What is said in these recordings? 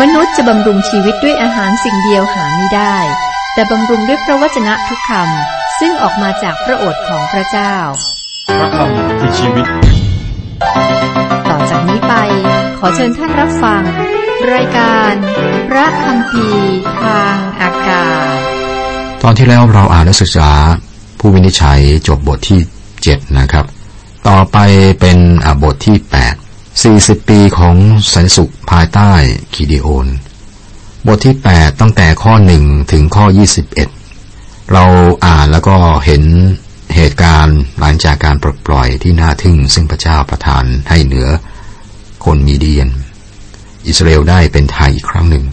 มนุษย์จะบำรุงชีวิตด้วยอาหารสิ่งเดียวหาไม่ได้ แต่บำรุงด้วยพระวจนะทุกคำซึ่งออกมาจากพระโอษฐ์ของพระเจ้า พระคำคือชีวิต ต่อจากนี้ไป ขอเชิญท่านรับฟัง รายการ พระคำพีทางอากาศ ตอนที่แล้วเราอ่านและศึกษาผู้วินิจฉัยจบบทที่เจ็ดนะครับ ต่อไปเป็นอ่าบทที่แปดสี่สิบปีของสันสุขภายใต้กิดิโอน บทที่แปดตั้งแต่ข้อหนึ่งถึงข้อยี่สิบเราอ่านแล้วก็เห็นเหตุการณ์หลังจากการปลดปล่อยที่น่าทึ่งซึ่งพระเจ้าประทานให้เหนือ คนมีเดียน อิสราเอลได้เป็นไทยอีกครั้งหนึ่ง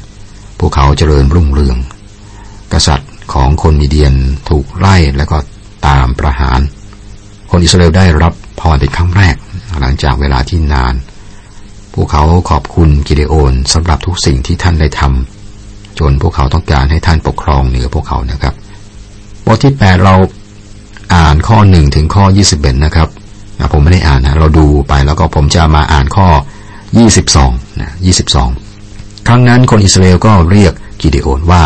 พวกเขาเจริญรุ่งเรือง กษัตริย์ของคนมีเดียนถูกไล่แล้วก็ตามประหาร คนอิสราเอลได้รับพรเป็นครั้งแรก หลังจากเวลาที่นาน วกเขาขอบคุณกิเดโอนสำหรับทุกสิ่งที่ท่านได้ทำจนพวกเขาต้องการให้ท่านปกครองเหนือพวกเขานะครับบทที่แปดเราอ่านข้อหนึ่งถึงข้อยี่สิบเอ็ดนะครับผมไม่ได้อ่านนะเราดูไปแล้วก็ผมจะมาอ่านข้อยี่สิบสองนะยี่สิบสองครั้งนั้นคนอิสราเอลก็เรียกกิเดโอนว่า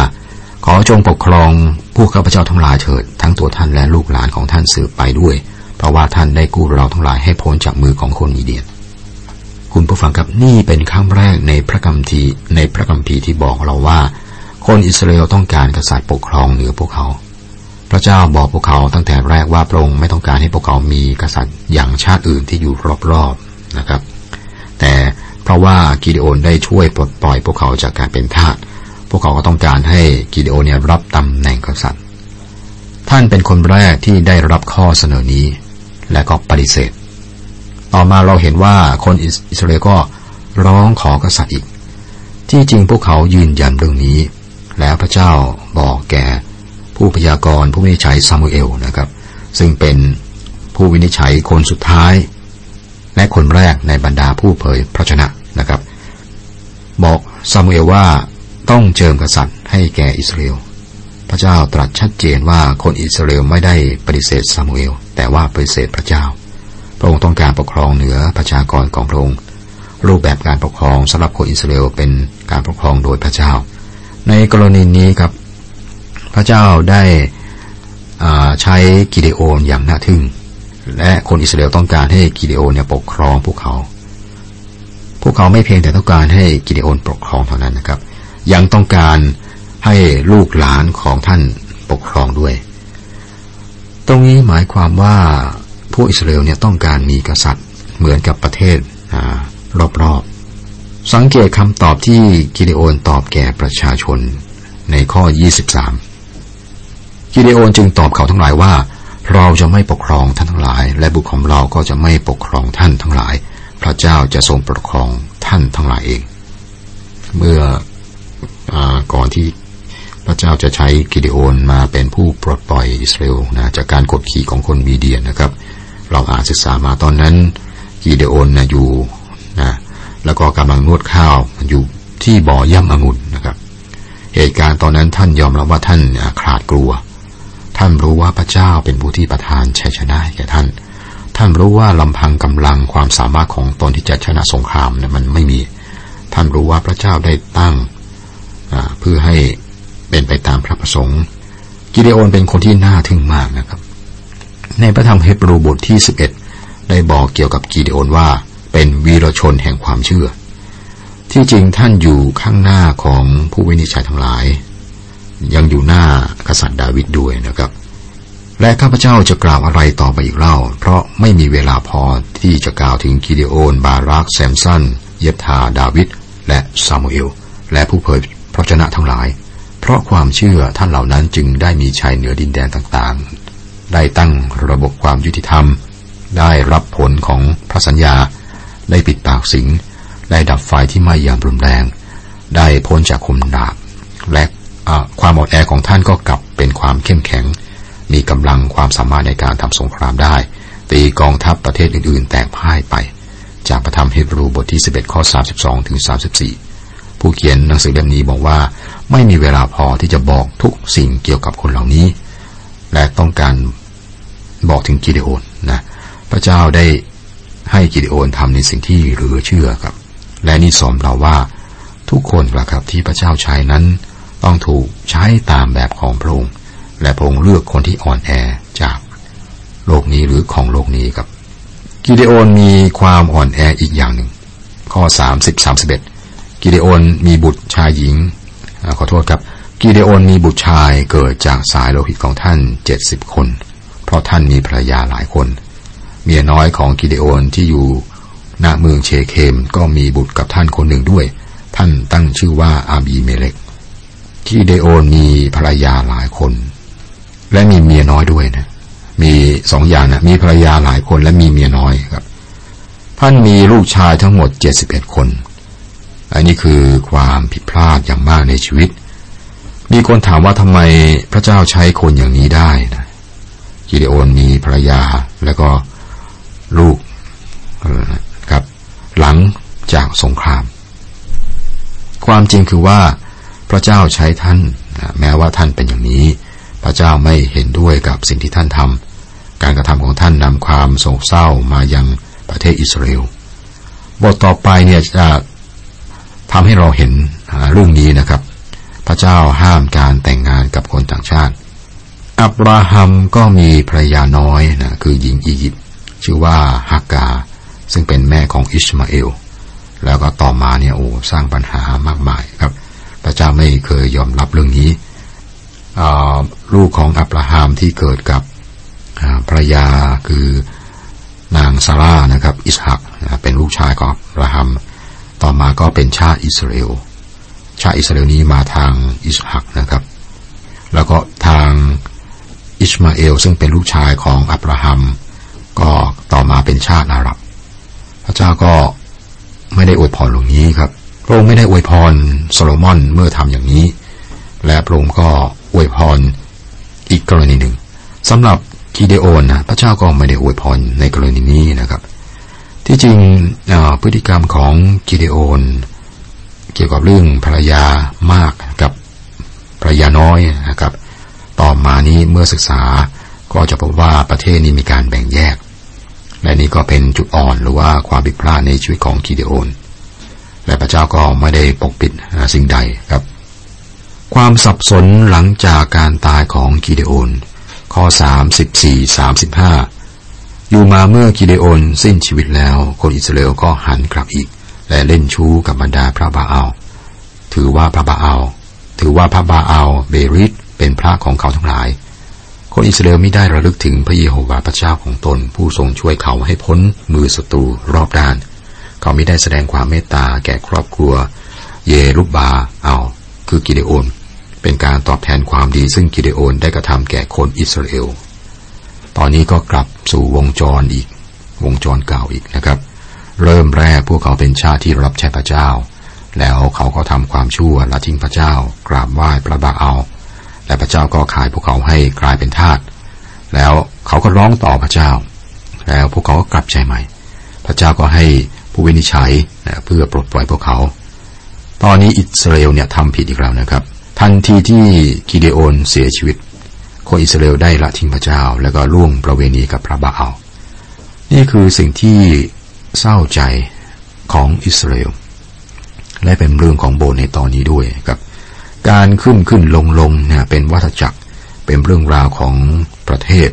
ขอจงปกครองผู้ข้าพเจ้าทั้งหลายเถิด ทั้งตัวท่านและลูกหลานของท่านสืบไปด้วย เพราะว่าท่านได้กู้เราทั้งหลายให้พ้นจากมือของคนมีเดียน คุณผู้ฟังครับนี่เป็นครั้งแรกในพระคัมภีร์ในพระคัมภีร์ที่บอกเราว่า คนอิสราเอลต้องการกษัตริย์ปกครองเหนือพวกเขา พระเจ้าบอกพวกเขาตั้งแต่แรกว่าพระองค์ไม่ต้องการให้พวกเขามีกษัตริย์อย่างชาติอื่นที่อยู่รอบๆนะครับ แต่เพราะว่ากิเดโอนได้ช่วยปลดปล่อยพวกเขาจากการเป็นทาสพวกเขาก็ต้องการให้กิเดโอนเนี่ยรับตำแหน่งกษัตริย์ ท่านเป็นคนแรกที่ได้รับข้อเสนอนี้ และก็ปฏิเสธ ต่อมาเราเห็นว่าคนอิสราเอลก็ร้องขอกษัตริย์อีก ที่จริงพวกเขายืนยันเรื่องนี้ แล้วพระเจ้าบอกแก่ผู้พยากรณ์ผู้วินิจฉัยซามูเอลนะครับ ซึ่งเป็นผู้วินิจฉัยคนสุดท้าย และคนแรกในบรรดาผู้เผยพระชนะนะครับ บอกซามูเอลว่าต้องเจิมกษัตริย์ให้แก่อิสราเอลพระเจ้าตรัสชัดเจนว่าคนอิสราเอลไม่ได้ปฏิเสธซามูเอลแต่ว่าปฏิเสธพระเจ้า ระองค์ต้องการปกครองเหนือประชากรของพระองค์ รูปแบบการปกครองสำหรับคนอิสราเอลเป็นการปกครองโดยพระเจ้า ในกรณีนี้ครับ พระเจ้าได้ใช้กิเดโอนอย่างน่าทึ่ง และคนอิสราเอลต้องการให้กิเดโอนเนี่ยปกครองพวกเขา พวกเขาไม่เพียงแต่ต้องการให้กิเดโอนปกครองเท่านั้นนะครับ ยังต้องการให้ลูกหลานของท่านปกครองด้วย ตรงนี้หมายความว่า ผู้อิสราเอลเนี่ยต้องการมีกษัตริย์เหมือนกับประเทศรอบๆ สังเกตคำตอบที่กิเดโอนตอบแก่ประชาชนในข้อ 23 กิเดโอนจึงตอบเขาทั้งหลายว่า เราจะไม่ปกครองท่านทั้งหลาย และบุตรของเราก็จะไม่ปกครองท่านทั้งหลาย พระเจ้าจะทรงปกครองท่านทั้งหลายเอง เมื่ออก่อนที่พระเจ้าจะใช้กิเดโอนมาเป็นผู้ปลดปล่อยอิสราเอลนะจากการกดขี่ของคนมีเดียนนะครับ เราอ่านศึกษามาตอนนั้นกิเดโอนนะอยู่นะแล้วก็กำลังนวดข้าวอยู่ที่บ่อย่ำองุ่นนะครับ เหตุการณ์ตอนนั้นท่านยอมรับว่าท่านขาดกลัว ท่านรู้ว่าพระเจ้าเป็นผู้ที่ประทานชัยชนะแก่ท่าน ท่านรู้ว่าลำพังกำลังความสามารถของตนที่จะชนะสงครามเนี่ยมันไม่มี ท่านรู้ว่าพระเจ้าได้ตั้งเพื่อให้เป็นไปตามพระประสงค์กิเดโอนเป็นคนที่น่าทึ่งมากนะครับ ในพระธรรมเฮบรูบทที่ 11 ได้บอกเกี่ยวกับกิเดโอนว่า เป็นวีรชนแห่งความเชื่อ ที่จริงท่านอยู่ข้างหน้าของผู้วินิจฉัยทั้งหลาย ยังอยู่หน้ากษัตริย์ดาวิดด้วยนะครับ และข้าพเจ้าจะกล่าวอะไรต่อไปอีกเล่า เพราะไม่มีเวลาพอที่จะกล่าวถึงกิเดโอน บารักแซมสันเยธาดาวิดและซามูเอลและผู้เผยพระชนะทั้งหลาย เพราะความเชื่อท่านเหล่านั้นจึงได้มีชัยเหนือดินแดนต่างๆ ได้ตั้งระบบความยุติธรรม ได้รับผลของพระสัญญา ได้ปิดปากสิง ได้ดับไฟที่ไหม้อย่างรุนแรง ได้พ้นจากคุมดาบ และความอ่อนแอของท่านก็กลับเป็นความเข้มแข็ง มีกำลังความสามารถในการทำสงครามได้ ตีกองทัพประเทศอื่น ๆ แตกพ่ายไป จากพระธรรมเฮบรูบทที่ 11 ข้อ 32 ถึง 34 ผู้เขียนหนังสือเล่มนี้บอกว่าไม่มีเวลาพอที่จะบอกทุกสิ่งเกี่ยวกับคนเหล่านี้ และต้องการ บอกถึงกิเดโอนนะพระเจ้าได้ให้กิเดโอนทำในสิ่งที่เหลือเชื่อครับ และนี่สอนเราว่าทุกคนละครับที่พระเจ้าใช้นั้น ต้องถูกใช้ตามแบบของพระองค์และพระองค์เลือกคนที่อ่อนแอจากโลกนี้หรือของโลกนี้ครับ กิเดโอนมีความอ่อนแออีกอย่างหนึ่ง ข้อ 30 31 กิเดโอนมีบุตรชายหญิงอขอโทษครับ กิเดโอนมีบุตรชายเกิดจากสายโลหิตของท่านเจ็ดสิบคน ราะท่านมีภรรยาหลายคน เมียน้อยของกิเดโอนที่อยู่ณเมืองเชเคมก็มีบุตรกับท่านคนหนึ่งด้วย ท่านตั้งชื่อว่าอาบีเมเลกกิเดโอนมีภรรยาหลายคน และมีเมียน้อยด้วยนะ มีสองอย่างนะมีภรรยาหลายคนและมีเมียน้อยครับ ท่านมีลูกชายทั้งหมดเจ็ดสิบเอ็ดคน อันนี้คือความผิดพลาดอย่างมากในชีวิต มีคนถามว่าทำไมพระเจ้าใช้คนอย่างนี้ได้นะ กิเดโอนมีภรรยาแล้วก็ลูกครับ หลังจากสงคราม ความจริงคือว่าพระเจ้าใช้ท่านแม้ว่าท่านเป็นอย่างนี้ พระเจ้าไม่เห็นด้วยกับสิ่งที่ท่านทำการกระทำของท่านนำความโศกเศร้ามายังประเทศอิสราเอลบทต่อไปเนี่ยจะทำให้เราเห็นเรื่องนี้นะครับ พระเจ้าห้ามการแต่งงานกับคนต่างชาติ อับราฮัมก็มีภรรยาน้อยนะคือหญิงอียิปต์ชื่อว่าฮากา ซึ่งเป็นแม่ของอิสมาเอล แล้วก็ต่อมาเนี่ยโอ้สร้างปัญหามากมายครับ พระเจ้าไม่เคยยอมรับเรื่องนี้ลูกของอับราฮัมที่เกิดกับภรรยาคือนางซาร่านะครับอิสหักเป็นลูกชายของอับราฮัมต่อมาก็เป็นชาติอิสราเอลชาติอิสราเอลนี้มาทางอิสหักนะครับ แล้วก็ทาง อิสมาเอลซึ่งเป็นลูกชายของอับราฮัม ก็ต่อมาเป็นชาติอาหรับ พระเจ้าก็ไม่ได้อวยพรตรงนี้ครับ พระองค์ไม่ได้อวยพรโซโลมอนเมื่อทำอย่างนี้ และพระองค์ก็อวยพรอีกกรณีหนึ่งสำหรับกิเดโอนนะพระเจ้าก็ไม่ได้อวยพรในกรณีนี้นะครับ ที่จริงพฤติกรรมของกิเดโอนเกี่ยวกับเรื่องภรรยามากกับภรรยาน้อยนะครับ ต่อมานี้เมื่อศึกษาก็จะพบว่าประเทศนี้มีการแบ่งแยก และนี่ก็เป็นจุดอ่อนหรือว่าความผิดพลาดในชีวิตของกิเดโอน และพระเจ้าก็ไม่ได้ปกปิดสิ่งใดครับ ความสับสนหลังจากการตายของกิเดโอน ข้อ 34 35 อยู่มาเมื่อกิเดโอนสิ้นชีวิตแล้ว คนอิสราเอลก็หันกลับอีก และเล่นชู้กับบรรดาพระบาอัลถือว่าพระบาอัลถือว่าพระบาอัลเบริต เป็นพระของเขาทั้งหลาย คนอิสราเอลไม่ได้ระลึกถึงพระเยโฮวาห์พระเจ้าของตน ผู้ทรงช่วยเขาให้พ้นมือศัตรูรอบด้าน เขาไม่ได้แสดงความเมตตาแก่ครอบครัว เยรุบบาอัลคือกิเดโอนเป็นการตอบแทนความดีซึ่งกิเดโอนได้กระทำแก่คนอิสราเอล ตอนนี้ก็กลับสู่วงจรอีก วงจรเก่าอีกนะครับ เริ่มแรกพวกเขาเป็นชาติที่รับใช้พระเจ้า แล้วเขาก็ทำความชั่วละทิ้งพระเจ้า กราบไหว้พระบาอัล และพระเจ้าก็ขายพวกเขาให้กลายเป็นทาส แล้วเขาก็ร้องต่อพระเจ้า แล้วพวกเขาก็กลับใจใหม่ พระเจ้าก็ให้ผู้วินิจฉัยเพื่อปลดปล่อยพวกเขา ตอนนี้อิสราเอลเนี่ยทำผิดอีกแล้วนะครับ ทันทีที่กิเดโอนเสียชีวิต คนอิสราเอลได้ละทิ้งพระเจ้า แล้วก็ล่วงประเวณีกับพระบาอัลนี่คือสิ่งที่เศร้าใจของอิสราเอลและเป็นเรื่องของโบสในตอนนี้ด้วยครับ การขึ้นขึ้นลงลงเนี่ยเป็นวัฏจักร เป็นเรื่องราวของประเทศ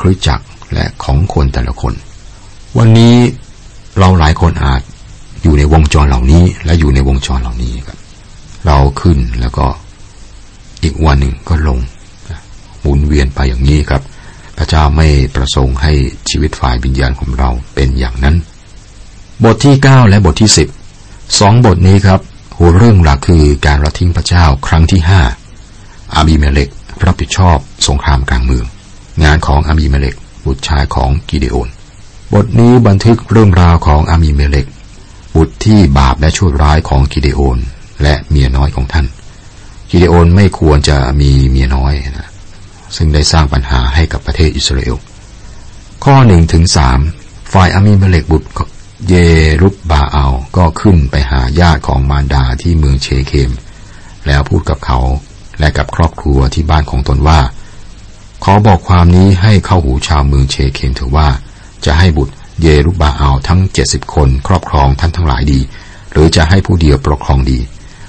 คริสจักรและของคนแต่ละคน วันนี้เราหลายคนอาจอยู่ในวงจรเหล่านี้และอยู่ในวงจรเหล่านี้ครับ เราขึ้นแล้วก็อีกวันหนึ่งก็ลงหมุนเวียนไปอย่างนี้ครับ พระเจ้าไม่ประสงค์ให้ชีวิตฝ่ายวิญญาณของเราเป็นอย่างนั้น บทที่เก้าและบทที่สิบสองบทนี้ครับ หัวเรื่องหลักคือการละทิ้งพระเจ้าครั้งที่ห้าอาบีเมเลกรับผิดชอบสงครามกลางเมือง งานของอาบีเมเลกบุตรชายของกิเดโอน บทนี้บันทึกเรื่องราวของอาบีเมเลกบุตรที่บาปและชั่วร้ายของกิเดโอน และเมียน้อยของท่าน กิเดโอนไม่ควรจะมีเมียน้อยนะซึ่งได้สร้างปัญหาให้กับประเทศอิสราเอล ข้อหนึ่งถึงสามฝ่ายอามีเมเลกบุตร เยรุบบาอัลก็ขึ้นไปหาญาติของมารดาที่เมืองเชเคม แล้วพูดกับเขาและกับครอบครัวที่บ้านของตนว่า ขอบอกความนี้ให้เข้าหูชาวเมืองเชเคมเถอะว่า จะให้บุตรเยรุบบาอัลทั้งเจ็ดสิบคนครอบครองท่านทั้งหลายดี หรือจะให้ผู้เดียวปกครองดี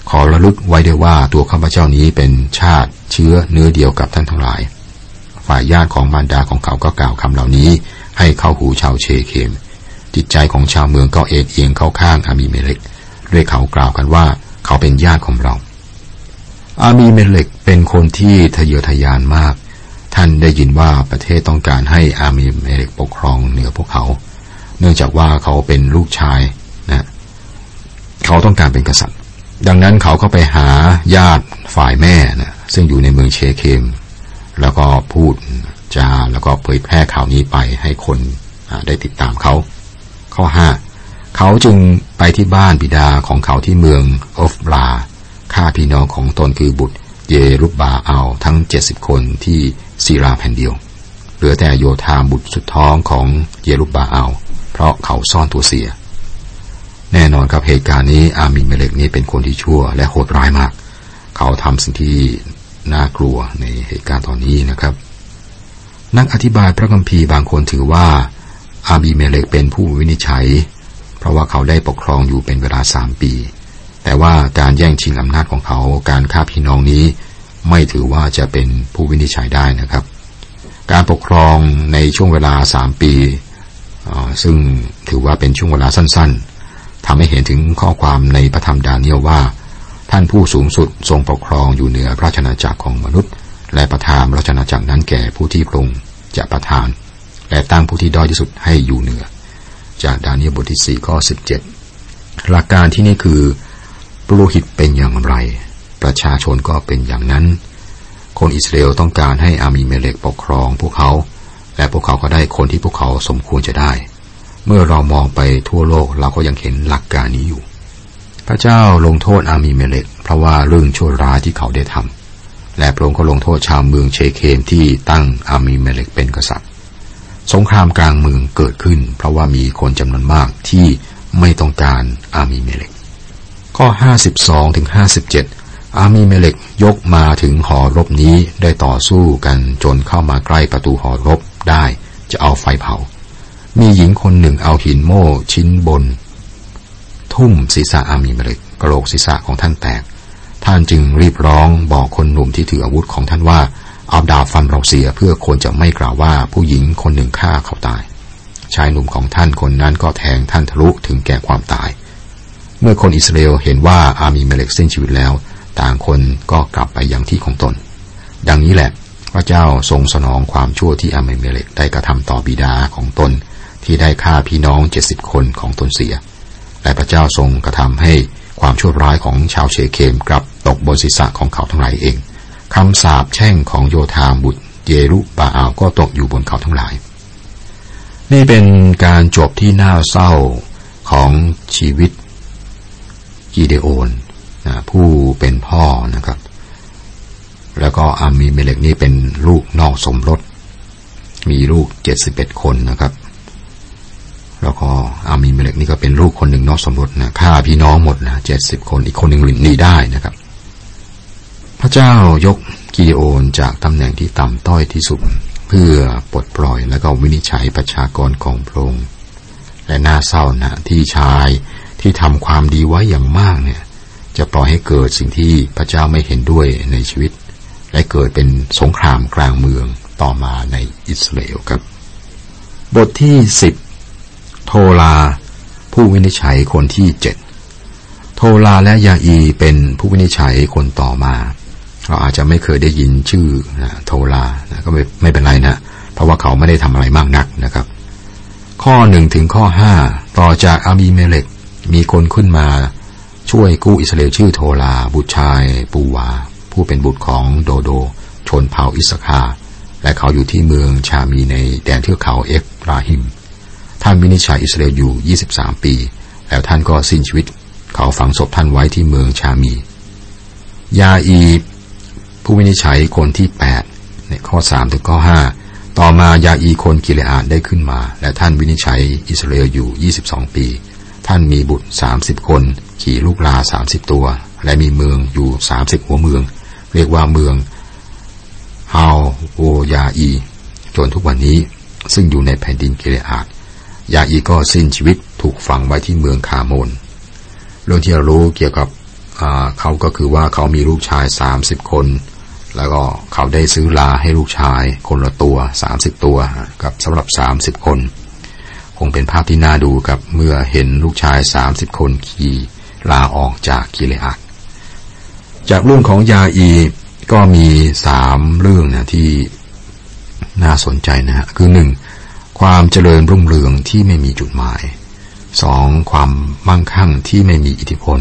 ขอระลึกไว้ด้วยว่าตัวข้าพเจ้านี้เป็นชาติเชื้อเนื้อเดียวกับท่านทั้งหลาย ฝ่ายญาติของมารดาของเขาก็กล่าวคำเหล่านี้ ให้เข้าหูชาวเชเคม จิตใจของชาวเมืองก็เอ็นเอียงเข้าข้างอามีเมเลกเรียกเขากล่าวกันว่าเขาเป็นญาติของเรา อามีเมเลกเป็นคนที่ทะเยอทะยานมาก ท่านได้ยินว่าประเทศต้องการให้อามีเมเลกปกครองเหนือพวกเขา เนื่องจากว่าเขาเป็นลูกชายนะเขาต้องการเป็นกษัตริย์ ดังนั้นเขาก็ไปหาญาติฝ่ายแม่นะซึ่งอยู่ในเมืองเชเคม แล้วก็พูดจาแล้วก็เผยแพร่ข่าวนี้ไปให้คนได้ติดตามเขา ข้อห้าเขาจึงไปที่บ้านบิดาของเขาที่เมืองออฟบลาฆ่าพี่น้องของตนคือบุตร เยรุบบาเอาทั้งเจ็ดสิบคนที่ซีราแผ่นเดียว เหลือแต่โยธามบุตรสุดท้องของเยรุบบาเอา เพราะเขาซ่อนตัวเสีย แน่นอนครับเหตุการณ์นี้อามินเมเลกนี้เป็นคนที่ชั่วและโหดร้ายมาก เขาทำสิ่งที่น่ากลัวในเหตุการณ์ตอนนี้นะครับ นักอธิบายพระคัมภีร์บางคนถือว่า อาบีเมเลกเป็นผู้วินิจฉัย เพราะว่าเขาได้ปกครองอยู่เป็นเวลาสามปี แต่ว่าการแย่งชิงอำนาจของเขาการฆ่าพี่น้องนี้ ไม่ถือว่าจะเป็นผู้วินิจฉัยได้นะครับ การปกครองในช่วงเวลาสามปี ซึ่งถือว่าเป็นช่วงเวลาสั้นๆทำให้เห็นถึงข้อความในพระธรรมดาเนียลว่า ท่านผู้สูงสุดทรงปกครองอยู่เหนือพระชนาจักรของมนุษย์ และประทานพระชนาจักรนั้นแก่ผู้ที่พระองค์จะประทาน และตั้งผู้ที่ด้อยที่สุดให้อยู่เหนือ จากดาเนียบทที่สี่ข้อสิบเจ็ดหลักการที่นี่คือปรุหิตเป็นอย่างไร ประชาชนก็เป็นอย่างนั้น คนอิสราเอลต้องการให้อามีเมเลกปกครองพวกเขา และพวกเขาก็ได้คนที่พวกเขาสมควรจะได้ เมื่อเรามองไปทั่วโลกเราก็ยังเห็นหลักการนี้อยู่ พระเจ้าลงโทษอามีเมเลกเพราะว่าเรื่องชั่วร้ายที่เขาได้ทำและพระองค์ก็ลงโทษชาวเมืองเชเคมที่ตั้งอามีเมเลกเป็นกษัตริย์ สงครามกลางเมืองเกิดขึ้น เพราะว่ามีคนจำนวนมากที่ไม่ต้องการอามีเมเลกข้อ 52ถึง57 อามีเมเลกยกมาถึงหอรบนี้ได้ต่อสู้กันจนเข้ามาใกล้ประตูหอรบได้จะเอาไฟเผา มีหญิงคนหนึ่งเอาหินโม่ชิ้นบน ทุ่มศีรษะอามีเมเลกกระโหลกศีรษะของท่านแตก ท่านจึงรีบร้องบอกคนหนุ่มที่ถืออาวุธของท่านว่า เอาดาบฟันเราเสียเพื่อคนจะไม่กล่าวว่าผู้หญิงคนหนึ่งฆ่าเขาตาย ชายหนุ่มของท่านคนนั้นก็แทงท่านทะลุถึงแก่ความตาย เมื่อคนอิสราเอลเห็นว่าอามีเมเล็กสิ้นชีวิตแล้ว ต่างคนก็กลับไปยังที่ของตน ดังนี้แหละ พระเจ้าทรงสนองความชั่วที่อามีเมเล็กได้กระทำต่อบิดาของตน ที่ได้ฆ่าพี่น้องเจ็ดสิบคนของตนเสีย และพระเจ้าทรงกระทำให้ความชั่วร้ายของชาวเชเคมกลับตกบนศีรษะของเขาทั้งหลายเอง คำสาปแช่งของโยธาบุตร เยรุปาอาก็ตกอยู่บนเขาทั้งหลาย นี่เป็นการจบที่น่าเศร้าของชีวิตกีเดโอนนะผู้เป็นพ่อนะครับ แล้วก็อามีเมเลกนี่เป็นลูกนอกสมรส มีลูกเจ็ดสิบเอ็ดคนนะครับ แล้วก็อามีเมเลกนี่ก็เป็นลูกคนหนึ่งนอกสมรสนะฆ่าพี่น้องหมดนะเจ็ดสิบคนอีกคนหนึ่งหนีได้นะครับ พระเจ้ายกกิโอนจากตำแหน่งที่ต่ำต้อยที่สุด เพื่อปลดปล่อยและก็วินิจฉัยประชากรของพระองค์และน่าเศร้านะที่ชายที่ทำความดีไว้อย่างมากเนี่ย จะปล่อยให้เกิดสิ่งที่พระเจ้าไม่เห็นด้วยในชีวิต และเกิดเป็นสงครามกลางเมืองต่อมาในอิสราเอลครับ บทที่สิบโทลา ผู้วินิจฉัยคนที่เจ็ดโทลาและยาอีเป็นผู้วินิจฉัยคนต่อมา เราอาจจะไม่เคยได้ยินชื่อนะโทลานะก็ไม่ไม่เป็นไรนะเพราะว่าเขาไม่ได้ทำอะไรมากนักนะครับ ข้อหนึ่งถึงข้อห้าต่อจากอามีเมเลกมีคนขึ้นมาช่วยกู้อิสราเอลชื่อโทลา บุตรชายปูวา ผู้เป็นบุตรของโดโด ชนเผ่าอิสคา และเขาอยู่ที่เมืองชามีในแดนเทือกเขาเอฟราหิม ท่านวินิจฉัยอิสราเอลอยู่ 23 ปี แล้วท่านก็สิ้นชีวิต เขาฝังศพท่านไว้ที่เมืองชามี ยาอี ผู้วินิจฉัยคนที่แปดในข้อสามถึงข้อห้าต่อมายาอีคนกิเลอาดได้ขึ้นมา และท่านวินิจฉัยอิสราเอลอยู่ 22 ปี ท่านมีบุตร 30 คน ขี่ลูกลา 30 ตัว และมีเมืองอยู่ 30 หัวเมือง เรียกว่าเมืองฮาวโวยาอีจนทุกวันนี้ซึ่งอยู่ในแผ่นดินกิเลอาดยาอีก็สิ้นชีวิตถูกฝังไว้ที่เมืองคาโมนเรื่องที่เรารู้เกี่ยวกับเขาก็คือว่าเขามีลูกชายสามสิบคน แล้วก็เขาได้ซื้อลาให้ลูกชาย คนละตัวสามสิบตัวครับสำหรับสามสิบคน คงเป็นภาพที่น่าดูครับเมื่อเห็นลูกชายสามสิบคนขี่ลาออกจากกิเลอัดจากเรื่องของยาอีก็มีสามเรื่องนะที่น่าสนใจนะฮะคือหนึ่งความเจริญรุ่งเรืองที่ไม่มีจุดหมายสองความมั่งคั่งที่ไม่มีอิทธิพล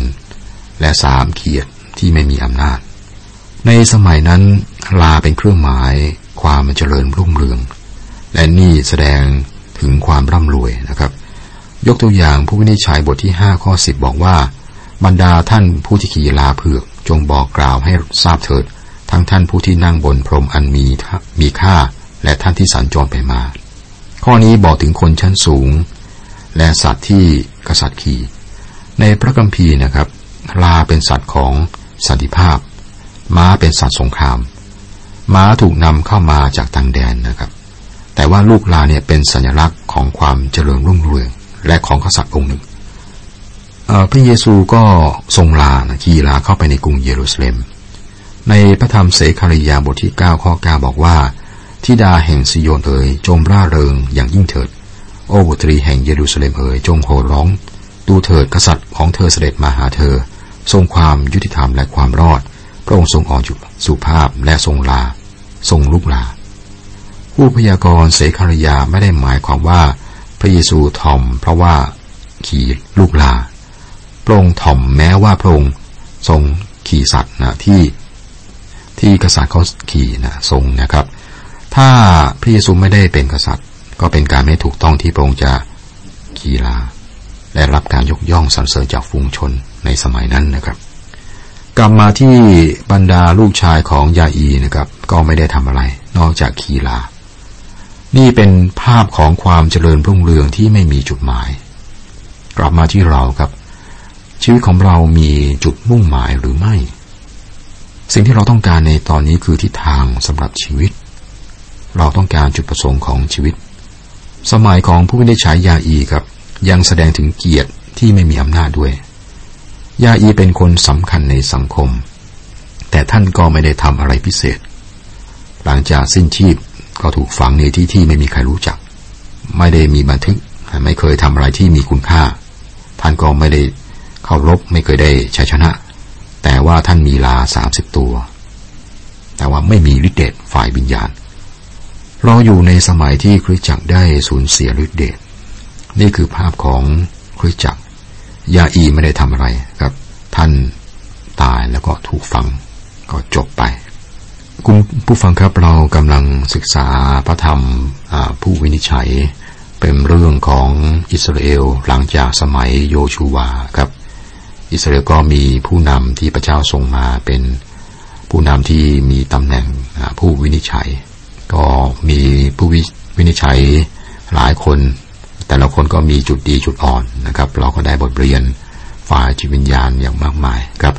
และสามเกียรติที่ไม่มีอำนาจ ในสมัยนั้นลาเป็นเครื่องหมายความเจริญรุ่งเรือง และนี่แสดงถึงความร่ำรวยนะครับ ยกตัวอย่างผู้วินิจฉัยบทที่ห้าข้อสิบบอกว่า บรรดาท่านผู้ที่ขี่ลาเผือกจงบอกกล่าวให้ทราบเถิด ทั้งท่านผู้ที่นั่งบนพรมอันมีมีค่า และท่านที่สัญจรไปมา ข้อนี้บอกถึงคนชั้นสูง และสัตว์ที่กษัตริย์ขี่ในพระกัมภีร์นะครับลาเป็นสัตว์ของสันติภาพ ม้าเป็นสัตว์สงคราม ม้าถูกนำเข้ามาจากต่างแดนนะครับ แต่ว่าลูกลาเนี่ยเป็นสัญลักษณ์ของความเจริญรุ่งเรือง และของกษัตริย์องค์หนึ่งพระเยซูก็ทรงลานะขี่ลาเข้าไปในกรุงเยรูซาเล็ม ในพระธรรมเสคาริยาบทที่ 9 ข้อ 9 บอกว่าทิดาแห่งซิโยนเอ๋ยจงร่าเริงอย่างยิ่งเถิด โอ้บุตรีแห่งเยรูซาเล็มเอ๋ยจงโห่ร้อง ดูเถิดกษัตริย์ของเธอเสด็จมาหาเธอ ทรงความยุติธรรมและความรอด ระองค์ทรงอ่อนสุภาพและทรงลา ทรงลุกลา ผู้พยากรณ์เสคารยาไม่ได้หมายความว่า พระเยซูทอม เพราะว่าขี่ลูกลา พระองค์ถ่อมแม้ว่าพระองค์ทรงขี่สัตว์นะที่ที่กษัตริย์เขาขี่นะทรงนะครับ ถ้าพระเยซูไม่ได้เป็นกษัตริย์ ก็เป็นการไม่ถูกต้องที่พระองค์จะกีฬาและรับการยกย่องสรรเสริญจากฝูงชนในสมัยนั้นนะครับ กลับมาที่บรรดาลูกชายของยาอีนะครับ ก็ไม่ได้ทำอะไร นอกจากกีฬานี่เป็นภาพของความเจริญรุ่งเรืองที่ไม่มีจุดหมาย กลับมาที่เราครับ ชีวิตของเรามีจุดมุ่งหมายหรือไม่ สิ่งที่เราต้องการในตอนนี้คือทิศทางสำหรับชีวิต เราต้องการจุดประสงค์ของชีวิต สมัยของผู้วินิจฉัยยาอีครับ ยังแสดงถึงเกียรติที่ไม่มีอำนาจด้วย ยาอีเป็นคนสำคัญในสังคม แต่ท่านก็ไม่ได้ทำอะไรพิเศษ หลังจากสิ้นชีพก็ถูกฝังในที่ที่ไม่มีใครรู้จัก ไม่ได้มีบันทึก ไม่เคยทำอะไรที่มีคุณค่า ท่านก็ไม่ได้เข้ารบไม่เคยได้ชัยชนะ แต่ว่าท่านมีลาสามสิบตัว แต่ว่าไม่มีฤทธิ์เดชฝ่ายวิญญาณ เราอยู่ในสมัยที่คริสจักรได้สูญเสียฤทธิเดชนี่คือภาพของคริสจักร ยาอีไม่ได้ทำอะไรครับ ท่านตายแล้วก็ถูกฝังก็จบไปคุณผู้ฟังครับเรากำลังศึกษาพระธรรมผู้วินิจฉัย เป็นเรื่องของอิสราเอลหลังจากสมัยโยชูวาครับ อิสราเอลก็มีผู้นำที่พระเจ้าส่งมาเป็นผู้นำที่มีตำแหน่งผู้วินิจฉัย ก็มีผู้วินิจฉัยหลายคน แต่ละคนก็มีจุดดีจุดอ่อนนะครับ เราก็ได้บทเรียนฝ่ายจิตวิญญาณอย่างมากมายครับ